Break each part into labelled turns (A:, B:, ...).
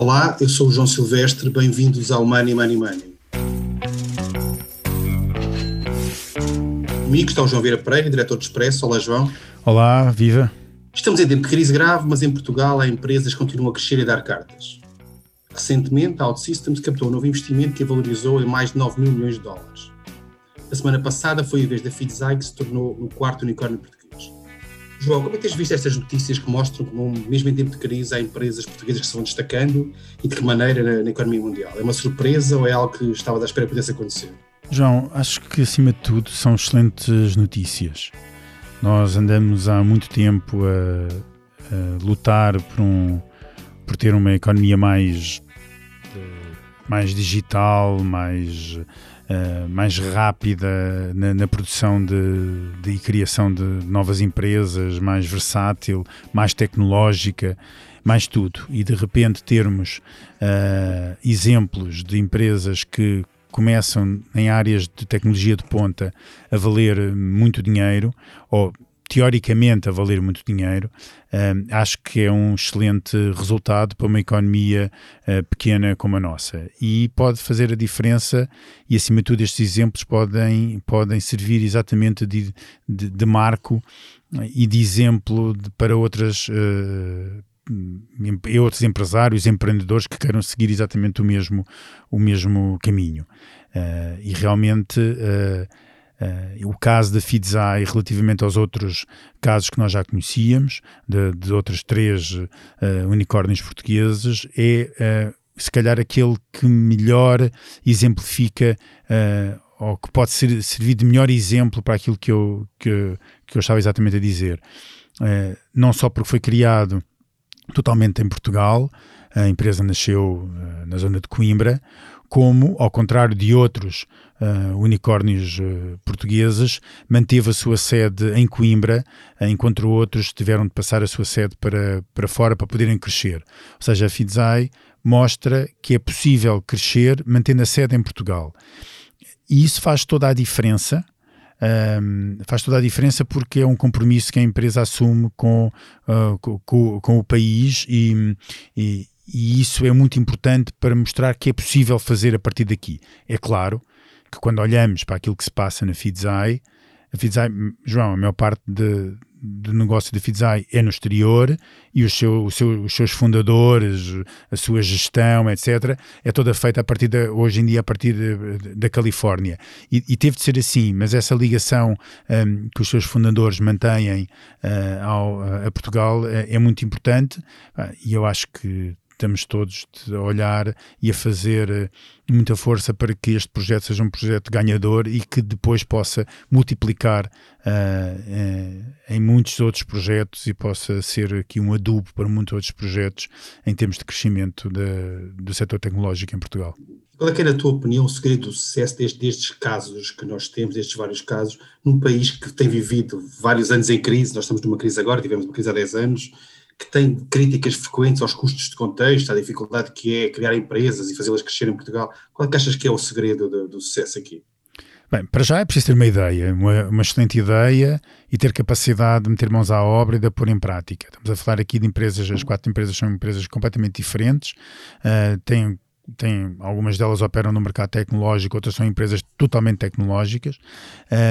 A: Olá, eu sou o João Silvestre, bem-vindos ao Money Money Money. Comigo está o João Vieira Pereira, diretor de Expresso. Olá, João.
B: Olá, viva.
A: Estamos em tempo de crise grave, mas em Portugal há empresas que continuam a crescer e a dar cartas. Recentemente, a OutSystems captou um novo investimento que a valorizou em mais de 9 mil milhões de dólares. A semana passada foi a vez da Fidzai que se tornou o quarto unicórnio português. João, como é que tens visto estas notícias que mostram como, mesmo em tempo de crise, há empresas portuguesas que se vão destacando e de que maneira na, na economia mundial? É uma surpresa ou é algo que estava à espera que pudesse acontecer?
B: João, acho que acima de tudo são excelentes notícias. Nós andamos há muito tempo a, a lutar por, um, por ter uma economia mais, mais digital, mais uh, mais rápida na, na produção de, de, e criação de novas empresas, mais versátil, mais tecnológica, mais tudo. E de repente termos uh, exemplos de empresas que começam em áreas de tecnologia de ponta a valer muito dinheiro, ou teoricamente a valer muito dinheiro, uh, acho que é um excelente resultado para uma economia uh, pequena como a nossa. E pode fazer a diferença, e acima de tudo, estes exemplos podem, podem servir exatamente de, de, de marco e de exemplo de, para outras. Uh, outros empresários, empreendedores que queiram seguir exatamente o mesmo, o mesmo caminho. Uh, e realmente uh, Uh, o caso da Fidzai relativamente aos outros casos que nós já conhecíamos, de, de três uh, unicórnios portugueses, é uh, se calhar aquele que melhor exemplifica ou que pode ser, servir de melhor exemplo para aquilo que eu, que, que eu estava exatamente a dizer. não só porque foi criado totalmente em Portugal, a empresa nasceu na zona de Coimbra, como, ao contrário de outros uh, unicórnios uh, portugueses, manteve a sua sede em Coimbra, uh, enquanto outros tiveram de passar a sua sede para, para fora para poderem crescer. Ou seja, a Fidzai mostra que é possível crescer mantendo a sede em Portugal. E isso faz toda a diferença. Um, faz toda a diferença porque é um compromisso que a empresa assume com, com, com, o país e, e isso é muito importante para mostrar que é possível fazer a partir daqui. É claro que quando olhamos para aquilo que se passa na Fidzai, a João, a maior parte de, do negócio da Fidzai é no exterior e os, seu, o seu, os seus fundadores, a sua gestão, etc., é toda feita a partir de, hoje em dia a partir de, da Califórnia. E, e, teve de ser assim, mas essa ligação um, que os seus fundadores mantêm uh, ao, a Portugal é, é muito importante uh, e eu acho que estamos todos a olhar e a fazer eh, muita força para que este projeto seja um projeto ganhador e que depois possa multiplicar uh, em muitos outros projetos e possa ser aqui um adubo para muitos outros projetos em termos de crescimento de, do setor tecnológico em Portugal.
A: Qual é que é, na tua opinião, o segredo do sucesso destes, destes casos que nós temos, destes vários casos, num país que tem vivido vários anos em crise, nós estamos numa crise agora, tivemos uma crise há 10 anos, que tem críticas frequentes aos custos de contexto, à dificuldade que é criar empresas e fazê-las crescer em Portugal. Qual é que achas que é o segredo do, do sucesso aqui?
B: Bem, para já é preciso ter uma ideia, uma, uma, excelente ideia e ter capacidade de meter mãos à obra e de a pôr em prática. Estamos a falar aqui de empresas, as quatro empresas são empresas completamente diferentes, uh, têm tem, algumas delas operam no mercado tecnológico, outras são empresas totalmente tecnológicas,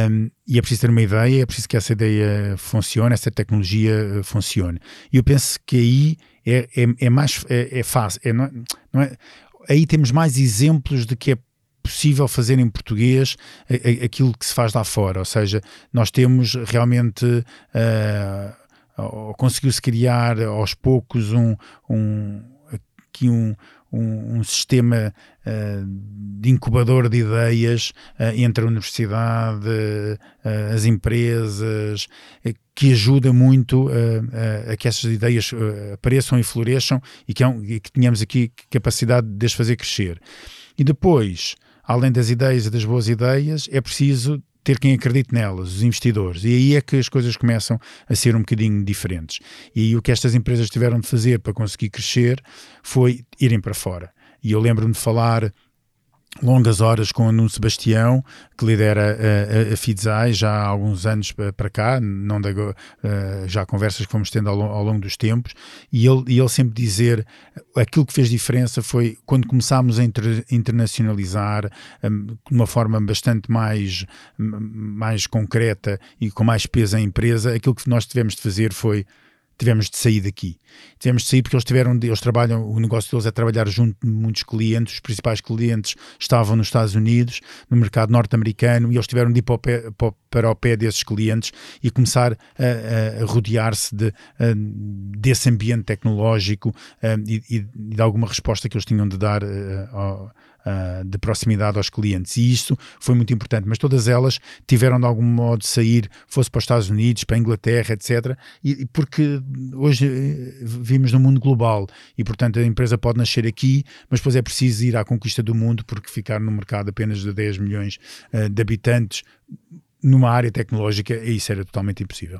B: um, e é preciso ter uma ideia, é preciso que essa ideia funcione, essa tecnologia eh, funcione. E eu penso que aí é, é, é mais é, é fácil, é, não é, não é, aí temos mais exemplos de que é possível fazer em português aquilo que se faz lá fora, ou seja, nós temos realmente uh, conseguiu-se criar aos poucos um, um aqui um um, um sistema uh, de incubador de ideias uh, entre a universidade, uh, as empresas, que ajuda muito a que essas ideias apareçam e floresçam e que, é um, e que tenhamos aqui capacidade de as fazer crescer. E depois, além das ideias e das boas ideias, é preciso ter quem acredite nelas, os investidores. E aí é que as coisas começam a ser um bocadinho diferentes. E aí o que estas empresas tiveram de fazer para conseguir crescer foi irem para fora. E eu lembro-me de falar longas horas com o Nuno Sebastião, que lidera a, a, a FIDSAI já há alguns anos para cá, não da, uh, já conversas que fomos tendo ao, ao, longo dos tempos, e ele, e ele sempre dizer aquilo que fez diferença foi quando começámos a inter, internacionalizar um, de uma forma bastante mais, mais concreta e com mais peso a empresa, aquilo que nós tivemos de fazer foi tivemos de sair daqui. Tivemos de sair porque eles tiveram, eles trabalham, o negócio deles é trabalhar junto de muitos clientes, os principais clientes estavam nos Estados Unidos, no mercado norte-americano, e eles tiveram de ir para o pé, para o pé desses clientes e começar a, a rodear-se de, desse ambiente tecnológico e, e, de alguma resposta que eles tinham de dar ao uh, de proximidade aos clientes. E isso foi muito importante. Mas todas elas tiveram de algum modo de sair, fosse para os Estados Unidos, para a Inglaterra, etc. E, porque hoje eh, vivemos num mundo global e, portanto, a empresa pode nascer aqui, mas depois é preciso ir à conquista do mundo porque ficar no mercado apenas de 10 milhões uh, de habitantes numa área tecnológica, isso era totalmente impossível.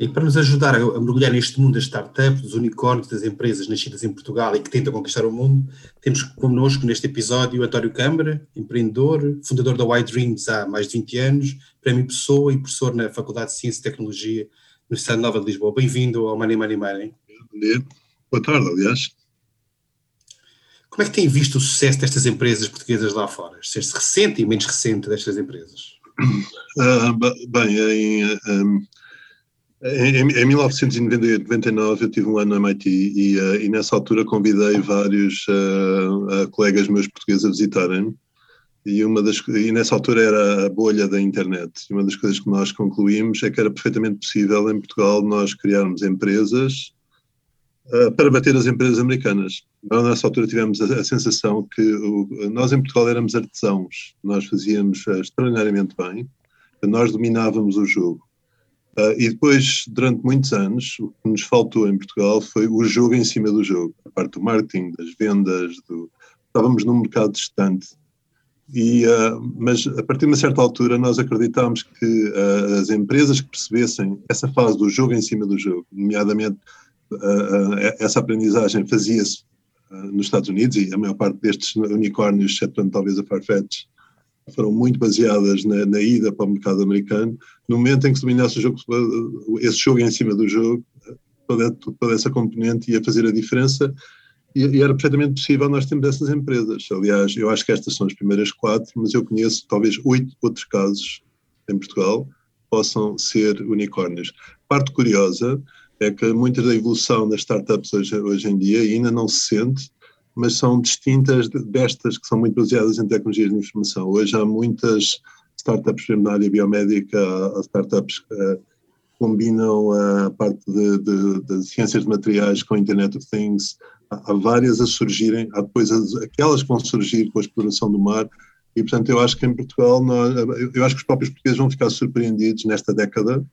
A: E para nos ajudar a mergulhar neste mundo das startups, dos unicórnios, das empresas nascidas em Portugal e que tentam conquistar o mundo, temos connosco neste episódio António Câmara, empreendedor, fundador da Y Dreams há mais de 20 anos, prémio Pessoa e professor na Faculdade de Ciência e Tecnologia da Universidade Nova de Lisboa. Bem-vindo ao Money Money Money.
C: Bom dia. Boa tarde, aliás.
A: Como é que tem visto o sucesso destas empresas portuguesas lá fora? Seja recente e menos recente destas empresas?
C: Uh, bem, em... Um, em, em 1999 eu tive um ano no MIT e, uh, e nessa altura convidei vários uh, uh, colegas meus portugueses a visitarem e uma das e nessa altura era a bolha da internet. E uma das coisas que nós concluímos é que era perfeitamente possível em Portugal nós criarmos empresas para bater as empresas americanas. Nós, nessa altura tivemos a, a sensação que o, nós em Portugal éramos artesãos, nós fazíamos extraordinariamente bem, nós dominávamos o jogo Uh, e depois, durante muitos anos, o que nos faltou em Portugal foi o jogo em cima do jogo, a parte do marketing, das vendas, do... estávamos num mercado distante. E, uh, mas a partir de uma certa altura nós acreditámos que uh, as empresas que percebessem essa fase do jogo em cima do jogo, nomeadamente essa aprendizagem fazia-se nos Estados Unidos e a maior parte destes unicórnios, exceto talvez a Farfetch, foram muito baseadas na, na, ida para o mercado americano. No momento em que se dominasse o jogo, esse jogo em cima do jogo, toda, essa componente ia fazer a diferença e, e, era perfeitamente possível nós termos essas empresas. Aliás, eu acho que estas são as primeiras quatro, mas eu conheço talvez oito outros casos em Portugal possam ser unicórnios. Parte curiosa é que muita da evolução das startups hoje, hoje em dia ainda não se sente mas são distintas destas que são muito baseadas em tecnologias de informação. Hoje há muitas startups, na área biomédica, há startups que uh, combinam a parte de, de, de, ciências de materiais com Internet of Things, há, várias a surgirem, há depois as, aquelas que vão surgir com a exploração do mar, e portanto eu acho que em Portugal, nós, eu acho que os próprios portugueses vão ficar surpreendidos nesta década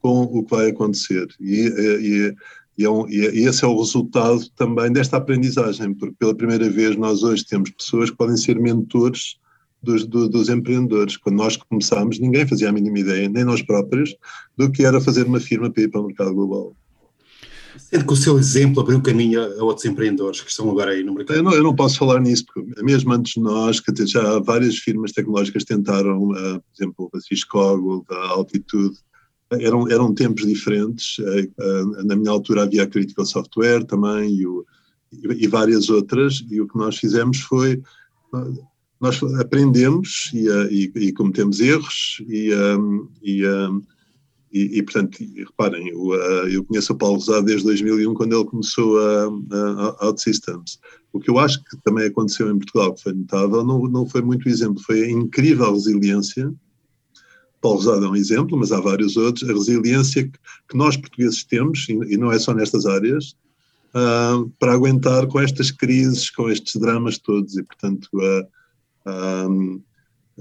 C: com o que vai acontecer. E, e, e, é um, e, esse é o resultado também desta aprendizagem, porque pela primeira vez nós hoje temos pessoas que podem ser mentores dos, do, dos empreendedores. Quando nós começámos, ninguém fazia a mínima ideia, nem nós próprios, do que era fazer uma firma para ir para o mercado global.
A: Sendo que o seu exemplo abriu caminho a outros empreendedores que estão agora aí no mercado.
C: Eu não, eu não posso falar nisso, porque mesmo antes de nós, que já várias firmas tecnológicas tentaram, uh, por exemplo, a Cisco, a Altitude, eram, eram tempos diferentes. Eh, eh, na minha altura havia a Critical Software também e, o, e, várias outras, e o que nós fizemos foi. Nós aprendemos e, eh, e, e cometemos erros, e, e, e, portanto, reparem, eu, eu, conheço o Paulo Rosado desde 2001, quando ele começou a, a OutSystems. O que eu acho que também aconteceu em Portugal, que foi notável, não, não foi muito exemplo, foi a incrível resiliência Paulo Rosado é um exemplo, mas há vários outros, a resiliência que, nós portugueses temos, e, não é só nestas áreas, uh, para aguentar com estas crises, com estes dramas todos, e portanto uh, um,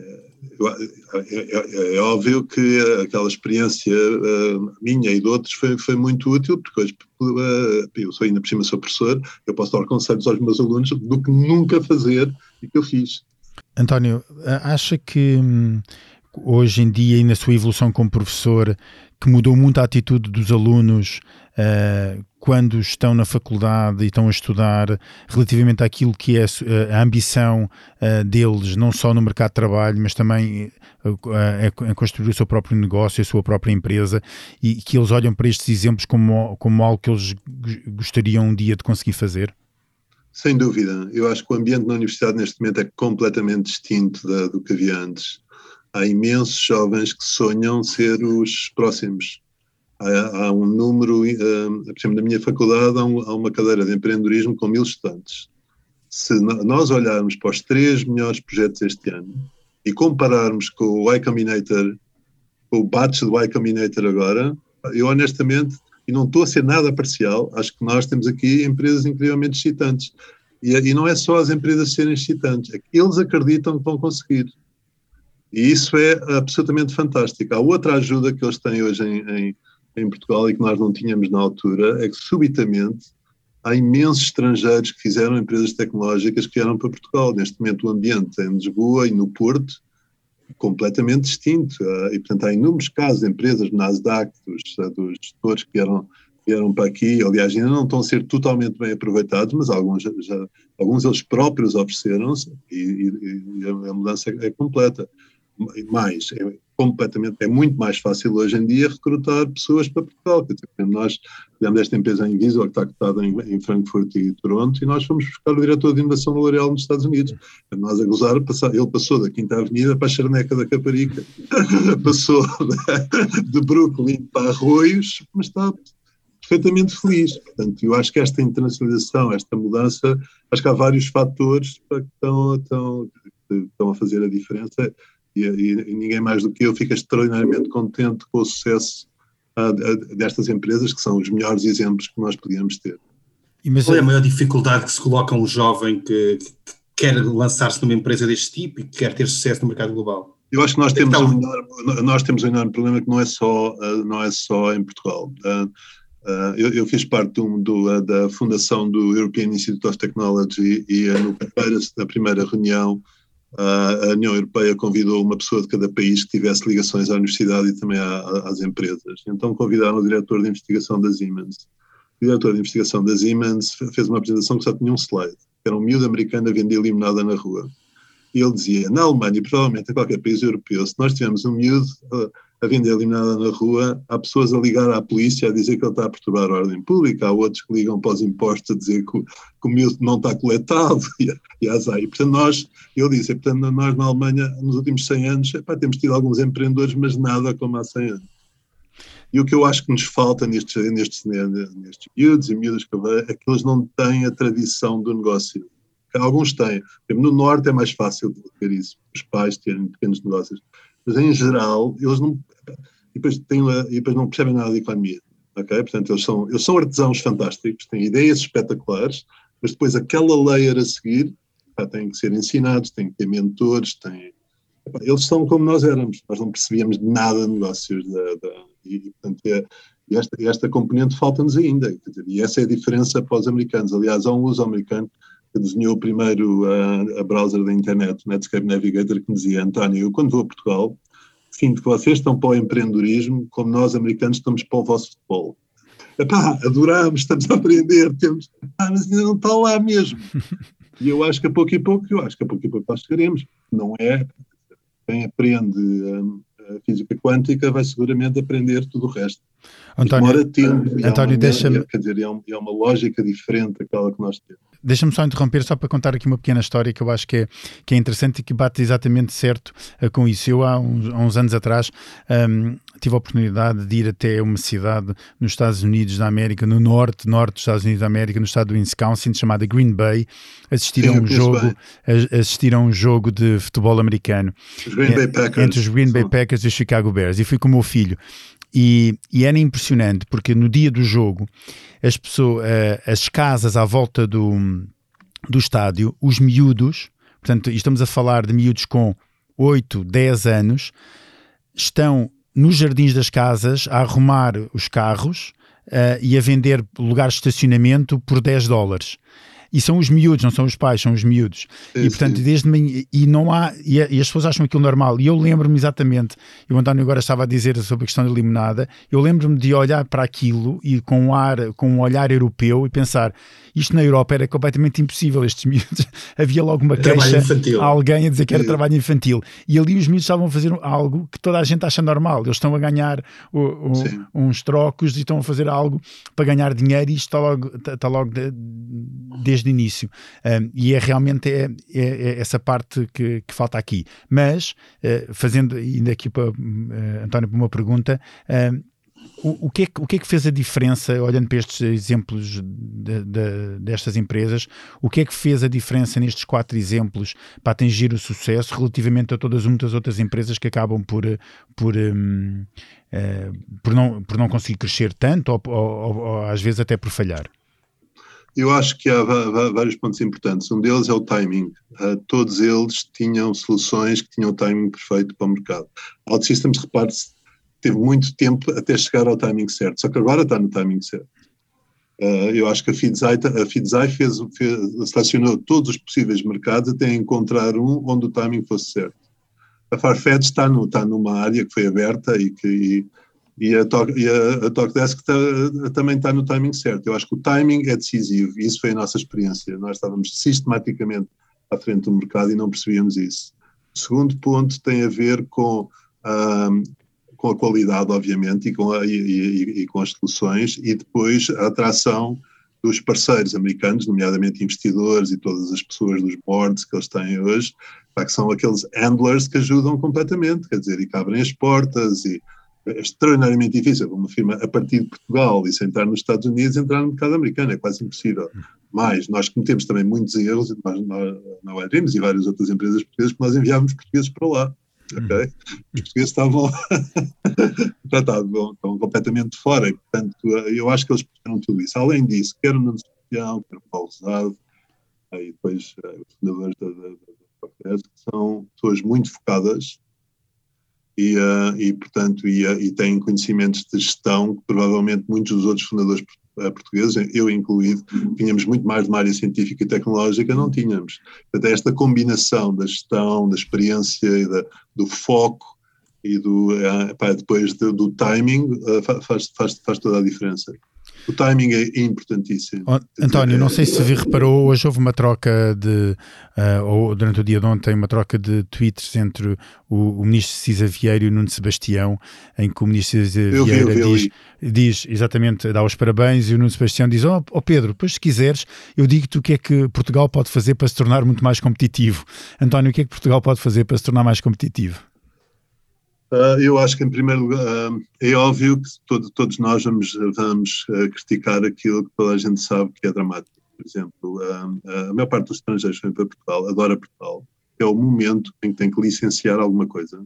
C: é, é, é, é, óbvio que aquela experiência uh, minha e de outros foi, foi muito útil, porque hoje uh, eu sou ainda por cima sou professor, eu posso dar conselhos aos meus alunos do que nunca fazer e que eu fiz.
B: António, acha que hum, hoje em dia e na sua evolução como professor, que mudou muito a atitude dos alunos uh, quando estão na faculdade e estão a estudar relativamente àquilo que é a ambição uh, deles, não só no mercado de trabalho, mas também uh, construir o seu próprio negócio, a sua própria empresa e que eles olham para estes exemplos como, como algo que eles gostariam um dia de conseguir fazer?
C: Sem dúvida. Eu acho que o ambiente na universidade neste momento é completamente distinto da, do que havia antes. Há imensos jovens que sonham ser os próximos. Há, há um número, uh, por exemplo, na minha faculdade há, um, há, uma cadeira de empreendedorismo com mil estudantes. Se nós olharmos para os três melhores projetos este ano e compararmos com o Y Combinator, com o batch do Y Combinator agora, eu honestamente e não estou a ser nada parcial, acho que nós temos aqui empresas incrivelmente excitantes. E, e não é só as empresas serem excitantes, é que eles acreditam que vão conseguir. E isso é absolutamente fantástico. Há outra ajuda que eles têm hoje em, em, em Portugal e que nós não tínhamos na altura, é que subitamente há imensos estrangeiros que fizeram empresas tecnológicas que vieram para Portugal. Neste momento o ambiente em Lisboa e no Porto completamente distinto. Uh, e, portanto, há inúmeros casos de empresas, Nasdaq, dos, uh, dos gestores que vieram, vieram para aqui, aliás, ainda não estão a ser totalmente bem aproveitados, mas alguns, já alguns eles próprios ofereceram-se e, e, e, a mudança é, é completa. Mais, é, completamente, é muito mais fácil hoje em dia recrutar pessoas para Portugal. Nós tivemos esta empresa em Visa, que está cotada em, em, Frankfurt e Toronto, e nós fomos buscar o diretor de inovação da L'Oréal nos Estados Unidos. Nós a gozar, ele passou da Quinta Avenida para a Charneca da Caparica, passou de Brooklyn para Arroios, mas está perfeitamente feliz. Portanto, eu acho que esta internacionalização, esta mudança, acho que há vários fatores que estão, estão, estão a fazer a diferença e, e, ninguém mais do que eu fica extraordinariamente contente com o sucesso uh, destas empresas, que são os melhores exemplos que nós podíamos ter.
A: Mas Qual é a maior dificuldade que se coloca um jovem que, que quer lançar-se numa empresa deste tipo e que quer ter sucesso no mercado global?
C: Eu acho que nós temos, um, enorme, nós temos um enorme problema que não é só, uh, não é só em Portugal. Eu, eu, fiz parte do, do, da fundação do European Institute of Technology e no na primeira reunião a União Europeia convidou uma pessoa de cada país que tivesse ligações à universidade e também às empresas. Então convidaram o diretor de investigação da Siemens. O diretor de investigação da Siemens fez uma apresentação que só tinha um slide, era um miúdo americano a vender limonada na rua. E ele dizia, na Alemanha e provavelmente em qualquer país europeu, se nós tivermos um miúdo a vender limonada na rua, há pessoas a ligar à polícia a dizer que ele está a perturbar a ordem pública, há outros que ligam para os impostos a dizer que, que o miúdo não está coletado e, e azar. E, portanto, nós, eu disse, portanto, nós na Alemanha, nos últimos 100 anos, epá, temos tido alguns empreendedores, mas nada como há 100 anos. E o que eu acho que nos falta nestes, nestes, nestes miúdos e miúdas é que eles não têm a tradição do negócio. Alguns têm. No Norte é mais fácil de isso, os pais terem pequenos negócios mas em geral eles não, e depois, têm, e depois não percebem nada de economia. Okay? Portanto, eles são, eles são artesãos fantásticos, têm ideias espetaculares, mas depois aquela layer a seguir pá, têm que ser ensinados, têm que ter mentores, têm, pá, eles são como nós éramos, nós não percebíamos nada de negócios da, da, e, portanto, é, esta, esta componente falta-nos ainda, dizer, e essa é a diferença para os americanos. Aliás, há um uso americano desenhou primeiro a, a browser da internet, o Netscape Navigator, que me dizia, António, eu quando vou a Portugal, sinto que vocês estão para o empreendedorismo como nós, americanos, estamos para o vosso futebol. Epá, adoramos, estamos a aprender, temos, ah, mas ainda não está lá mesmo. E eu acho que a pouco e pouco, eu acho que a pouco e pouco nós chegaremos. Não é, quem aprende um, a física quântica vai seguramente aprender tudo o resto.
B: António, tempo, António deixa-me...
C: Quer dizer, é, é uma lógica diferente daquela que nós temos.
B: Deixa-me só interromper, só para contar aqui uma pequena história que eu acho que é, que é interessante e que bate exatamente certo uh, com isso. Eu, há uns, há uns anos atrás, um, tive a oportunidade de ir até uma cidade nos Estados Unidos da América, no norte, norte dos Estados Unidos da América, no estado do Wisconsin, chamada Green Bay, assistir a um jogo, assistir a um jogo de futebol americano. Entre os Green Bay Packers e os Chicago Bears. E fui com o meu filho. E, e, era impressionante porque no dia do jogo as pessoas, uh, as casas à volta do, do estádio, os miúdos, portanto, estamos a falar de miúdos com 8, 10 anos, estão nos jardins das casas a arrumar os carros uh, e a vender lugares de estacionamento por 10 dólares. E são os miúdos, não são os pais, são os miúdos. Sim, e portanto, sim. desde manhã, e não há, e, as pessoas acham aquilo normal. E eu lembro-me exatamente, e o António agora estava a dizer sobre a questão da limonada, eu lembro-me de olhar para aquilo e com um ar, com um olhar europeu e pensar, isto na Europa era completamente impossível, estes miúdos. Havia logo uma queixa a alguém a dizer que era trabalho infantil. E ali os miúdos estavam a fazer algo que toda a gente acha normal. Eles estão a ganhar o, o, uns trocos e estão a fazer algo para ganhar dinheiro e isto está logo, está logo de, desde o início. E é realmente é, é, é essa parte que, que, falta aqui. Mas, uh, fazendo ainda aqui para uh, António, para uma pergunta, o, o, que é que, o que é que fez a diferença, olhando para estes exemplos de, de, destas empresas, o que é que fez a diferença nestes quatro exemplos para atingir o sucesso relativamente a todas as muitas outras empresas que acabam por, por, um, uh, por, não, por não conseguir crescer tanto ou, ou, ou às vezes até por falhar?
C: Eu acho que há vários pontos importantes. Um deles é o timing. Uh, todos eles tinham soluções que tinham o timing perfeito para o mercado. OutSystems, repare-se, teve muito tempo até chegar ao timing certo, só que agora está no timing certo. Uh, eu acho que a Fidzai, a fez, fez, selecionou todos os possíveis mercados até encontrar um onde o timing fosse certo. A Farfetch está, no, está numa área que foi aberta e que e, e a, Talk, e a, a Talkdesk está, também está no timing certo. Eu acho que o timing é decisivo e isso foi a nossa experiência. Nós estávamos sistematicamente à frente do mercado e não percebíamos isso. O segundo ponto tem a ver com uh, com a qualidade, obviamente, e com, a, e, e, e com as soluções, e depois a atração dos parceiros americanos, nomeadamente investidores e todas as pessoas dos boards que eles têm hoje, que são aqueles handlers que ajudam completamente, quer dizer, e que abrem as portas e é extraordinariamente difícil para uma firma a partir de Portugal e sentar nos Estados Unidos entrar no mercado americano, é quase impossível. Mas nós cometemos também muitos erros, nós, nós, na Wildreams e várias outras empresas portuguesas, que nós enviávamos portugueses para lá ok? Uhum. Os portugueses estavam, estavam, estavam completamente fora, e, portanto, eu acho que eles perceberam tudo isso. Além disso, quer o Nuno Sebastião, quer o Paulo Zado, e depois uh, os fundadores da, da, da, que são pessoas muito focadas e, uh, e portanto, e, uh, e têm conhecimentos de gestão que provavelmente muitos dos outros fundadores portugueses, eu incluído, tínhamos muito mais de uma área científica e tecnológica, não tínhamos. Portanto, esta combinação da gestão, da experiência e da, do foco e do, pá, depois do, do timing faz, faz, faz toda a diferença. O timing é importantíssimo. Oh,
B: António, não sei se reparou, hoje houve uma troca de, uh, ou durante o dia de ontem, uma troca de tweets entre o, o ministro Cisa Vieira e o Nuno Sebastião, em que o ministro Cisa Vieira diz, diz, exatamente, dá os parabéns e o Nuno Sebastião diz: Ó oh, oh Pedro, depois se quiseres, eu digo-te o que é que Portugal pode fazer para se tornar muito mais competitivo. António, o que é que Portugal pode fazer para se tornar mais competitivo?
C: Uh, eu acho que, em primeiro lugar, uh, é óbvio que todo, todos nós vamos, vamos uh, criticar aquilo que toda a gente sabe que é dramático. Por exemplo, a maior parte dos estrangeiros que vem para Portugal adora Portugal. É o momento em que tem que licenciar alguma coisa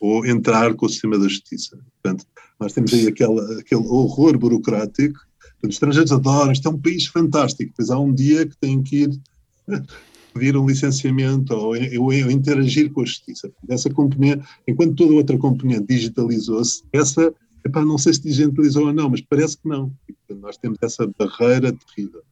C: ou entrar com o sistema da justiça. Portanto, nós temos aí aquela, aquele horror burocrático. Os estrangeiros adoram, isto é um país fantástico. Pois há um dia que têm que ir pedir um licenciamento ou, ou, ou interagir com a justiça. Essa componente, enquanto toda outra componente digitalizou-se, essa, epá, não sei se digitalizou ou não, mas parece que não. Nós temos essa barreira terrível.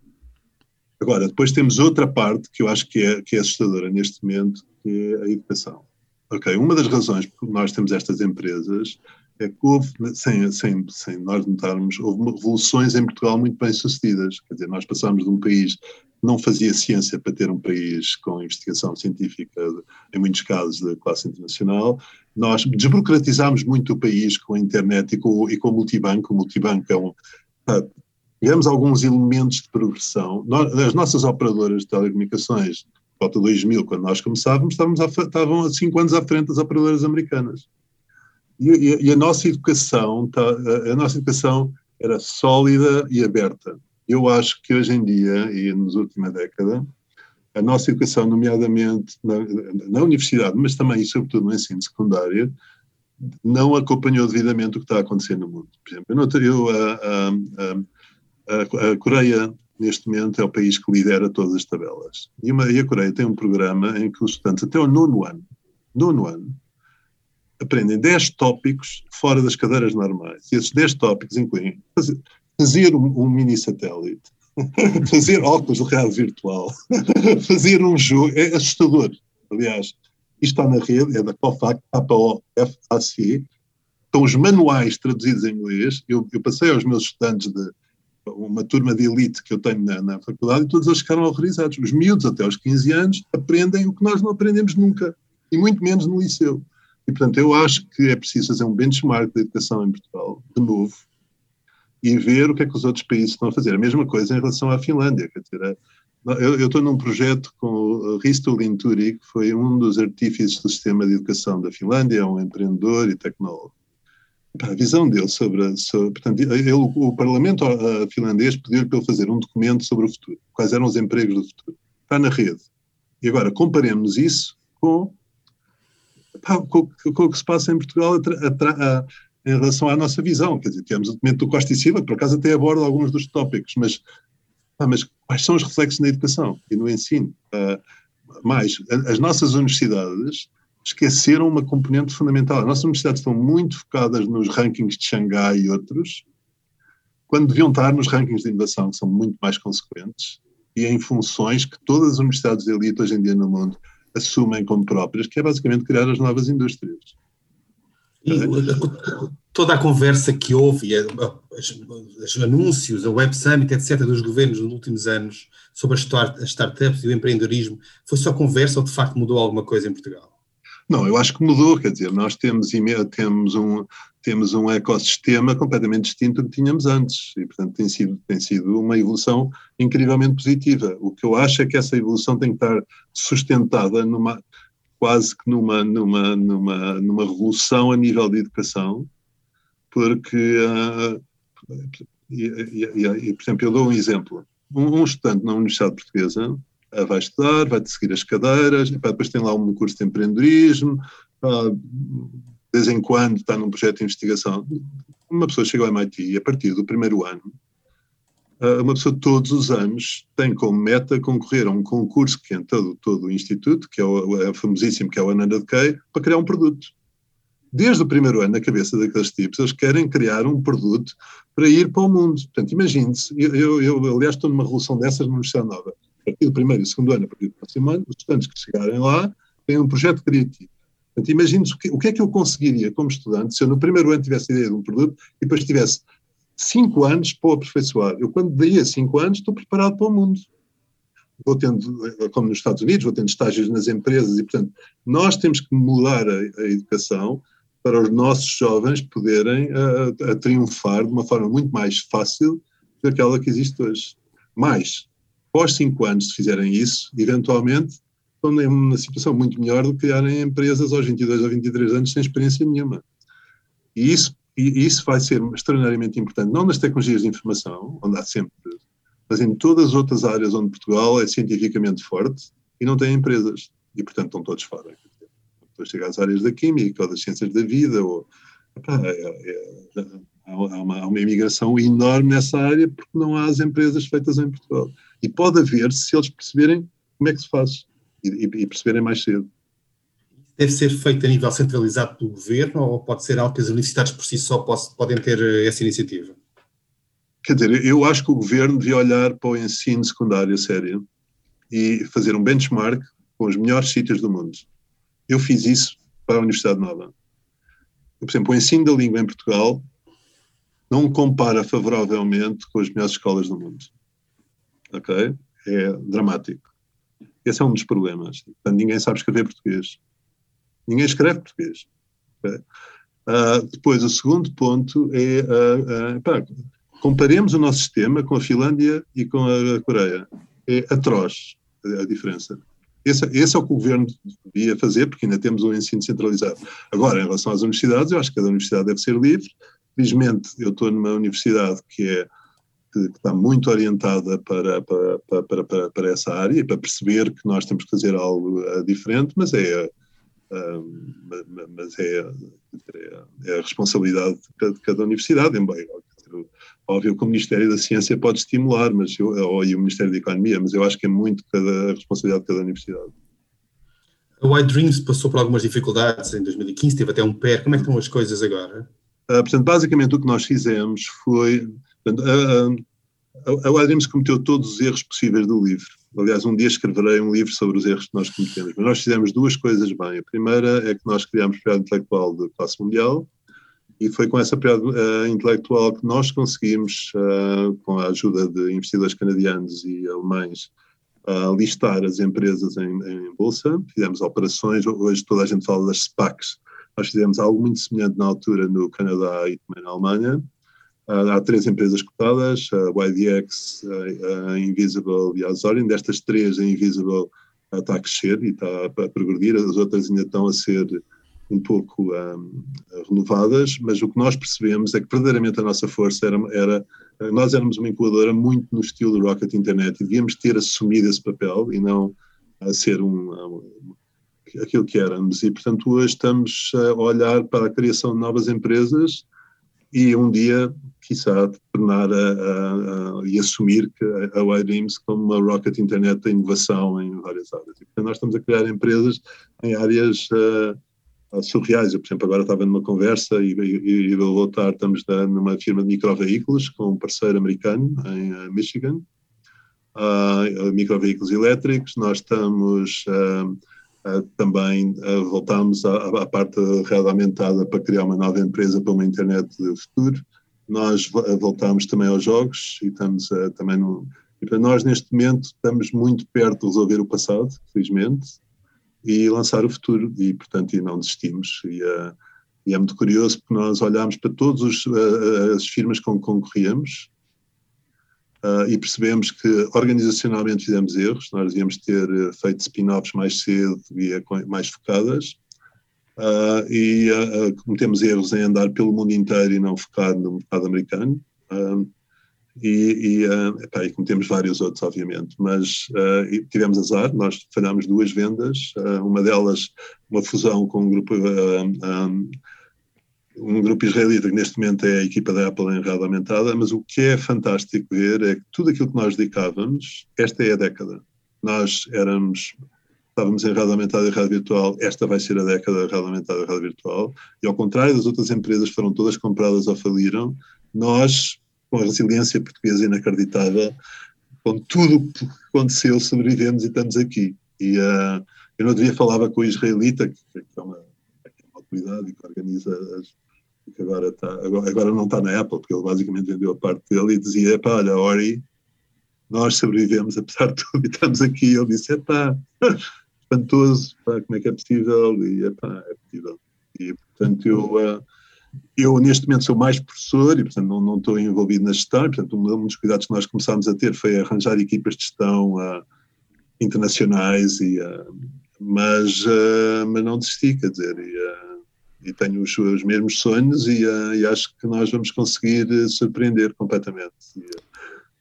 C: Agora, depois temos outra parte que eu acho que é, que é assustadora neste momento, que é a educação. Ok, uma das razões por que nós temos estas empresas é que houve, sem, sem, sem nós notarmos, houve revoluções em Portugal muito bem sucedidas. Quer dizer, nós passámos de um país não fazia ciência para ter um país com investigação científica, em muitos casos, de classe internacional. Nós desburocratizámos muito o país com a internet e com, e com o multibanco. O multibanco é um. Tivemos alguns elementos de progressão. As nossas operadoras de telecomunicações, volta 2000, quando nós começávamos, estávamos a, estavam há cinco anos à frente das operadoras americanas. E, e, a nossa educação, tá, a, a nossa educação era sólida e aberta eu acho que hoje em dia, e nos última década, a nossa educação, nomeadamente na, na, universidade, mas também e sobretudo no ensino secundário, não acompanhou devidamente o que está acontecendo no mundo. Por exemplo, eu, a, a, a, a, Coreia, neste momento, é o país que lidera todas as tabelas. E, uma, e a Coreia tem um programa em que os estudantes, até o nono ano, nono ano, aprendem 10 tópicos fora das cadeiras normais. E esses 10 tópicos incluem fazer um, um mini satélite, fazer óculos de realidade virtual, fazer um jogo, é assustador. Aliás, isto está na rede, é da COFAC, K-O-F-A-C, estão os manuais traduzidos em inglês. Eu, eu, passei aos meus estudantes de uma turma de elite que eu tenho na, na, faculdade e todos eles ficaram horrorizados. Os miúdos, até aos 15 anos, aprendem o que nós não aprendemos nunca, e muito menos no liceu. E, portanto, eu acho que é preciso fazer um benchmark da educação em Portugal, de novo, e ver o que é que os outros países estão a fazer. A mesma coisa em relação à Finlândia. Quer dizer, eu, estou num projeto com o Risto Linturi, que foi um dos artífices do sistema de educação da Finlândia, é um empreendedor e tecnólogo. A visão dele sobre, sobre portanto, ele, o Parlamento finlandês pediu-lhe para ele fazer um documento sobre o futuro, quais eram os empregos do futuro. Está na rede. E agora comparemos isso com, pá, com, com, o que se passa em Portugal a, a, em relação à nossa visão. Quer dizer, temos o documento do Costa e Silva, que por acaso até aborda alguns dos tópicos, mas, ah, mas quais são os reflexos na educação e no ensino? Uh, mais, as nossas universidades esqueceram uma componente fundamental. As nossas universidades estão muito focadas nos rankings de Xangai e outros, quando deviam estar nos rankings de inovação, que são muito mais consequentes, e em funções que todas as universidades de elite hoje em dia no mundo assumem como próprias, que é basicamente criar as novas indústrias.
A: E toda a conversa que houve, os anúncios, a Web Summit, etc., dos governos nos últimos anos sobre as startups e o empreendedorismo, foi só conversa ou de facto mudou alguma coisa em Portugal?
C: Não, eu acho que mudou, quer dizer, nós temos, temos, um, temos um ecossistema completamente distinto do que tínhamos antes e, portanto, tem sido, tem sido uma evolução incrivelmente positiva. O que eu acho é que essa evolução tem que estar sustentada numa, quase que numa, numa, numa, numa revolução a nível de educação, porque, uh, e, e, e, por exemplo, eu dou um exemplo. Um, um estudante na Universidade Portuguesa vai estudar, vai seguir as cadeiras, depois tem lá um curso de empreendedorismo, de vez em quando está num projeto de investigação. Uma pessoa chega ao MIT e a partir do primeiro ano uma pessoa todos os anos tem como meta concorrer a um concurso que tem todo, todo o instituto, que é o é famosíssimo, que é o Ananda Decay, para criar um produto. Desde o primeiro ano, na cabeça daqueles tipos, eles querem criar um produto para ir para o mundo. Portanto, imagine-se, eu, eu, eu, aliás estou numa revolução dessas na Universidade Nova. Partir do primeiro e segundo ano, a partir do próximo ano, os estudantes que chegarem lá têm um projeto criativo. Portanto, imagine-se o que, o que é que eu conseguiria como estudante se eu no primeiro ano tivesse a ideia de um produto e depois tivesse cinco anos para o aperfeiçoar. Eu, quando daí a cinco anos, estou preparado para o mundo. Vou tendo, como nos Estados Unidos, vou tendo estágios nas empresas e, portanto, nós temos que mudar a, a educação para os nossos jovens poderem a, a, triunfar de uma forma muito mais fácil do que aquela que existe hoje. Mais, após cinco anos, se fizerem isso, eventualmente estão numa situação muito melhor do que criarem empresas aos 22 ou 23 anos sem experiência nenhuma. E isso e isso vai ser extraordinariamente importante, não nas tecnologias de informação, onde há sempre, mas em todas as outras áreas onde Portugal é cientificamente forte e não tem empresas. E, portanto, estão todos fora. Depois chega às áreas da química ou das ciências da vida, ou, é, é, há, uma, há uma imigração enorme nessa área porque não há as empresas feitas em Portugal. E pode haver se eles perceberem como é que se faz e, e perceberem mais cedo
A: deve ser feito a nível centralizado pelo governo ou pode ser algo que as universidades por si só podem ter eh, essa iniciativa?
C: Quer dizer, eu acho que o governo devia olhar para o ensino secundário sério e fazer um benchmark com os melhores sítios do mundo. Eu fiz isso para a Universidade Nova. Por exemplo, o ensino da língua em Portugal não compara favoravelmente com as melhores escolas do mundo. Ok? É dramático. Esse é um dos problemas. Portanto, ninguém sabe escrever português. Ninguém escreve português. Uh, depois, o segundo ponto é, uh, uh, pá, comparemos o nosso sistema com a Finlândia e com a Coreia. É atroz a diferença. Esse, esse, é o que o governo devia fazer, porque ainda temos um ensino centralizado. Agora, em relação às universidades, eu acho que cada universidade deve ser livre. Felizmente, eu estou numa universidade que é que, que está muito orientada para, para, para, para, para essa área e para perceber que nós temos que fazer algo diferente, mas é mas é, é, é, a responsabilidade de cada, de cada universidade, embora óbvio que o Ministério da Ciência pode estimular, mas eu, ou e o Ministério da Economia, mas eu acho que é muito cada, a responsabilidade de cada universidade.
A: A White Dreams passou por algumas dificuldades em 2015, teve até um PER. Como é que estão as coisas agora?
C: Uh, portanto, basicamente o que nós fizemos foi. Portanto, uh, a Williams cometeu todos os erros possíveis do livro. Aliás, um dia escreverei um livro sobre os erros que nós cometemos. Mas nós fizemos duas coisas bem. A primeira é que nós criámos propriedade intelectual de classe mundial e foi com essa propriedade uh, intelectual que nós conseguimos, uh, com a ajuda de investidores canadianos e alemães, uh, listar as empresas em, em, bolsa. Fizemos operações, hoje toda a gente fala das SPACs. Nós fizemos algo muito semelhante na altura no Canadá e também na Alemanha. Há três empresas cotadas, a YDX, a Invisible e a Azorion. Destas três, a Invisible está a crescer e está a progredir, as outras ainda estão a ser um pouco um, renovadas, mas o que nós percebemos é que verdadeiramente a nossa força era, era nós éramos uma incubadora muito no estilo do Rocket Internet e devíamos ter assumido esse papel e não a ser um, um, aquilo que éramos. E, portanto, hoje estamos a olhar para a criação de novas empresas e um dia, quiçá, tornar a, a, a, e assumir que a, iDreams como uma Rocket Internet da inovação em várias áreas. E, portanto, nós estamos a criar empresas em áreas uh, surreais. Eu, por exemplo, agora estava numa conversa e, e, vou voltar, estamos numa firma de microveículos com um parceiro americano em uh, Michigan, uh, microveículos elétricos. Nós estamos uh, também, voltamos à, à, parte da para criar uma nova empresa para uma internet do futuro. Nós voltamos também aos jogos e estamos também no. E para nós, neste momento, estamos muito perto de resolver o passado, felizmente e lançar o futuro e, portanto, e não desistimos. E, uh, e é muito curioso porque nós olhámos para todas uh, as firmas com que concorríamos uh, e percebemos que organizacionalmente fizemos erros, nós devíamos ter feito spin-offs mais cedo e mais focadas, e cometemos erros em andar pelo mundo inteiro e não focar no mercado americano. E, e, uh, epá, e cometemos vários outros, obviamente, mas uh, tivemos azar, nós falhámos duas vendas, uh, uma delas uma fusão com um grupo, um, um grupo israelita que neste momento é a equipa da Apple em rede aumentada, mas o que é fantástico ver é que tudo aquilo que nós dedicávamos, esta é a década. Nós éramos estávamos em rede aumentada e rede virtual, esta vai ser a década da rede aumentada e rede virtual, e ao contrário das outras empresas que foram todas compradas ou faliram, nós com a resiliência portuguesa inacreditável, com tudo o que aconteceu, sobrevivemos e estamos aqui. E uh, eu não devia falava com o israelita, que é, uma, e que organiza as, que agora, está, agora, agora, não está na Apple, porque ele basicamente vendeu a parte dele e dizia, pá, olha, Ori, nós sobrevivemos apesar de tudo e estamos aqui. Ele disse, pá, espantoso, pá, como é que é possível? E, pá, é possível. E, portanto, eu... Uh, eu, neste momento, sou mais professor e, portanto, não, não estou envolvido na gestão. E, portanto, um dos cuidados que nós começámos a ter foi arranjar equipas de gestão uh, internacionais, e, uh, mas, uh, mas não desisti, quer dizer, e, e tenho os, os, mesmos sonhos e, e, acho que nós vamos conseguir surpreender completamente.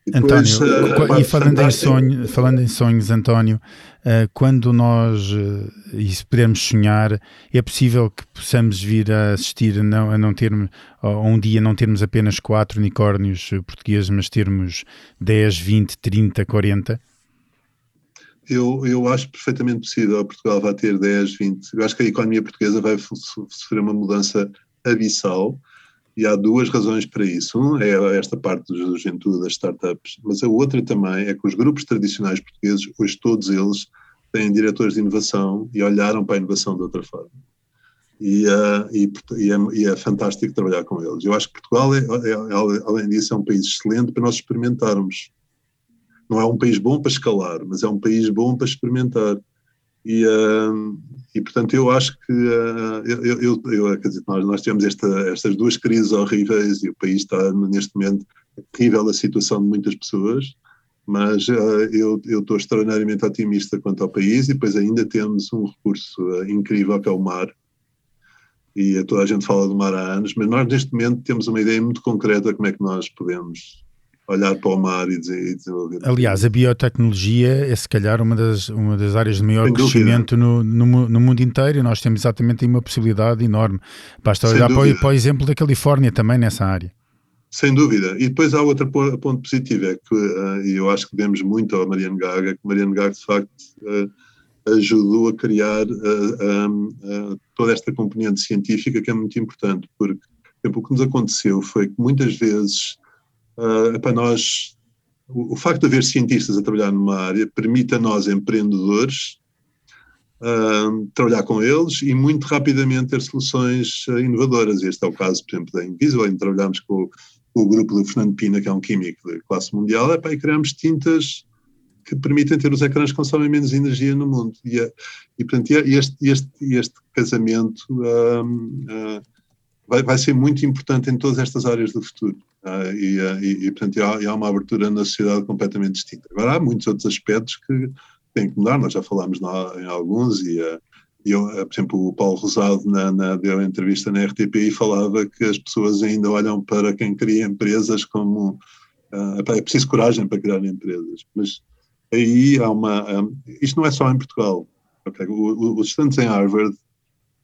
B: Depois, António, e falando em, sonho, falando em sonhos, António, uh, quando nós, uh, e se pudermos sonhar, é possível que possamos vir a assistir a não, a não termos, a um dia não termos apenas quatro unicórnios portugueses, mas termos 10, 20, 30, 40?
C: Eu, eu acho perfeitamente possível. Portugal vai ter 10, 20. Eu acho que a economia portuguesa vai sofrer uma mudança abissal e há duas razões para isso. Um é esta parte do juventude das startups, mas a outra também é que os grupos tradicionais portugueses, hoje todos eles, têm diretores de inovação e olharam para a inovação de outra forma. E, uh, e, e, é, e, é, fantástico trabalhar com eles. Eu acho que Portugal, é, é, é, além disso, é um país excelente para nós experimentarmos. Não é um país bom para escalar, mas é um país bom para experimentar. E, uh, e portanto, eu acho que uh, eu, eu, eu, quer dizer, nós, nós tivemos esta, estas duas crises horríveis e o país está neste momento terrível a situação de muitas pessoas, mas uh, eu, eu estou extraordinariamente otimista quanto ao país e depois ainda temos um recurso incrível que é o mar. E toda a gente fala do mar há anos, mas nós neste momento temos uma ideia muito concreta de como é que nós podemos olhar para o mar e, desenvolver.
B: Aliás, a biotecnologia é se calhar uma das, uma das áreas de maior Sem crescimento no, no, no, mundo inteiro e nós temos exatamente uma possibilidade enorme. Basta olhar para o, para o, exemplo da Califórnia também nessa área.
C: Sem dúvida. E depois há outro ponto positivo, é que uh, eu acho que devemos muito ao Mariano Gaga, que Mariano Gaga de facto uh, ajudou a criar uh, toda esta componente científica que é muito importante, porque exemplo, o que nos aconteceu foi que muitas vezes uh, para nós o, o, facto de haver cientistas a trabalhar numa área permite a nós, empreendedores, uh, trabalhar com eles e muito rapidamente ter soluções uh, inovadoras. Este é o caso, por exemplo, da Invisible, em trabalhamos com, com, o grupo do Fernando Pina, que é um químico de classe mundial, e criamos tintas que permitem ter os ecrãs que consomem menos energia no mundo. E, e portanto, este, este, este casamento uh, vai, vai, ser muito importante em todas estas áreas do futuro. Uh, e, e, e, portanto, há, há, uma abertura na sociedade completamente distinta. Agora, há muitos outros aspectos que têm que mudar, nós já falámos na, em alguns, e, uh, eu, por exemplo, o Paulo Rosado na, na, deu entrevista na RTP e falava que as pessoas ainda olham para quem cria empresas como uh, é preciso coragem para criar empresas, mas aí há uma. Um, isto não é só em Portugal. Okay? O, os estudantes em Harvard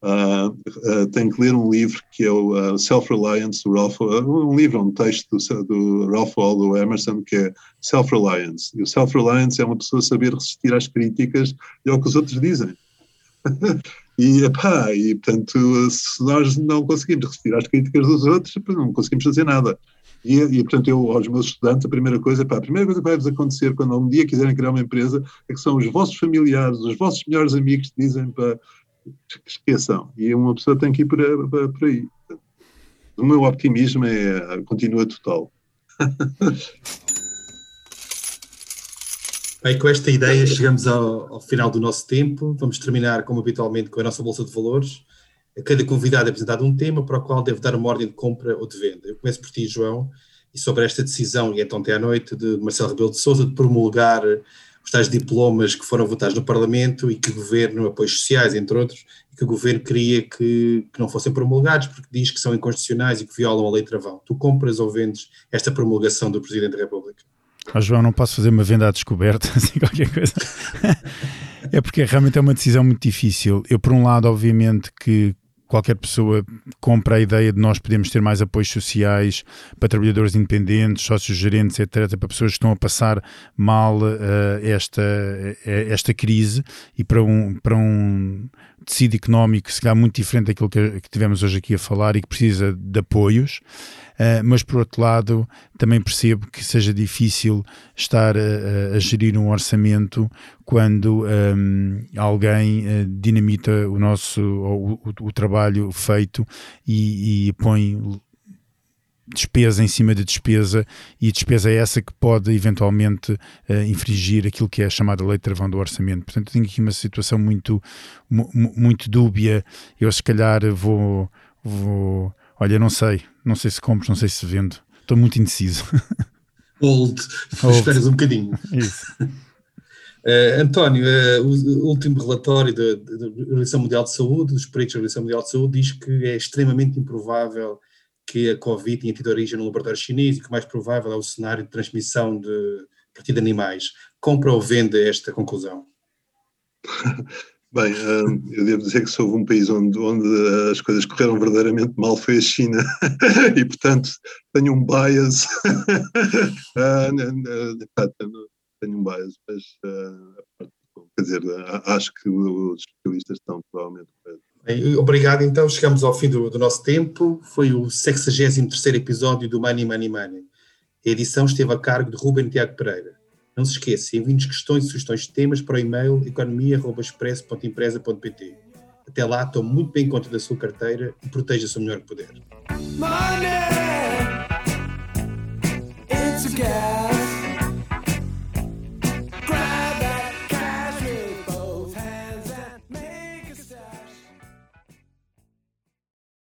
C: uh, têm que ler um livro que é o uh, Self-Reliance, do Ralph, um livro, um texto do, do Ralph Waldo Emerson, que é Self-Reliance. E o Self-Reliance é uma pessoa saber resistir às críticas e ao que os outros dizem. e, epá, e, portanto, se nós não conseguimos resistir às críticas dos outros, não conseguimos fazer nada. E, e, portanto, eu aos meus estudantes, a primeira coisa, pá, a primeira coisa que vai-vos acontecer quando um dia quiserem criar uma empresa é que são os vossos familiares, os vossos melhores amigos que dizem para esqueçam. E uma pessoa tem que ir por aí. O meu optimismo é, continua total.
A: Bem, com esta ideia chegamos ao, ao, final do nosso tempo. Vamos terminar, como habitualmente, com a nossa Bolsa de Valores. A cada convidado é apresentado um tema para o qual deve dar uma ordem de compra ou de venda. Eu começo por ti, João, e sobre esta decisão, e então até à noite, de Marcelo Rebelo de Sousa de promulgar os tais diplomas que foram votados no Parlamento e que o Governo, apoios sociais, entre outros, que o Governo queria que, que não fossem promulgados porque diz que são inconstitucionais e que violam a lei travão. Tu compras ou vendes esta promulgação do Presidente da República?
B: Ah, João, não posso fazer uma venda à descoberta, assim, qualquer coisa. é porque realmente é uma decisão muito difícil. Eu, por um lado, obviamente que qualquer pessoa compra a ideia de nós podemos ter mais apoios sociais para trabalhadores independentes, sócios gerentes, etc., para pessoas que estão a passar mal uh, esta, uh, esta crise e para um, para um tecido económico, se calhar muito diferente daquilo que, que tivemos hoje aqui a falar e que precisa de apoios. Uh, mas por outro lado também percebo que seja difícil estar a, a gerir um orçamento quando um, alguém uh, dinamita o nosso o, o, o trabalho feito e, e põe despesa em cima de despesa e despesa é essa que pode eventualmente uh, infringir aquilo que é a chamada lei de travão do orçamento. Portanto, tenho aqui uma situação muito, muito dúbia. Eu se calhar vou, vou olha, não sei, não sei se compro, não sei se vendo. Estou muito indeciso.
A: Old, Old. esperas um bocadinho. Isso. Uh, António, uh, o último relatório da, da Organização Mundial de Saúde, dos peritos da Organização Mundial de Saúde, diz que é extremamente improvável que a Covid tenha tido origem no laboratório chinês e que o mais provável é o cenário de transmissão de, a partir de animais. Compra ou vende esta conclusão?
C: Bem, eu devo dizer que se houve um país onde, onde as coisas correram verdadeiramente mal foi a China e, portanto, tenho um bias. Ah, tenho um bias, mas quer dizer, acho que os especialistas estão provavelmente
A: Obrigado, então. Chegamos ao fim do, do nosso tempo. Foi o 63 episódio do Money Money Money. A edição esteve a cargo de Ruben Tiago Pereira. Não se esqueça, envie-nos questões e sugestões de temas para o e-mail economia.express.empresa.pt. Até lá, tome muito bem conta da sua carteira e proteja-se o melhor que puder. Money,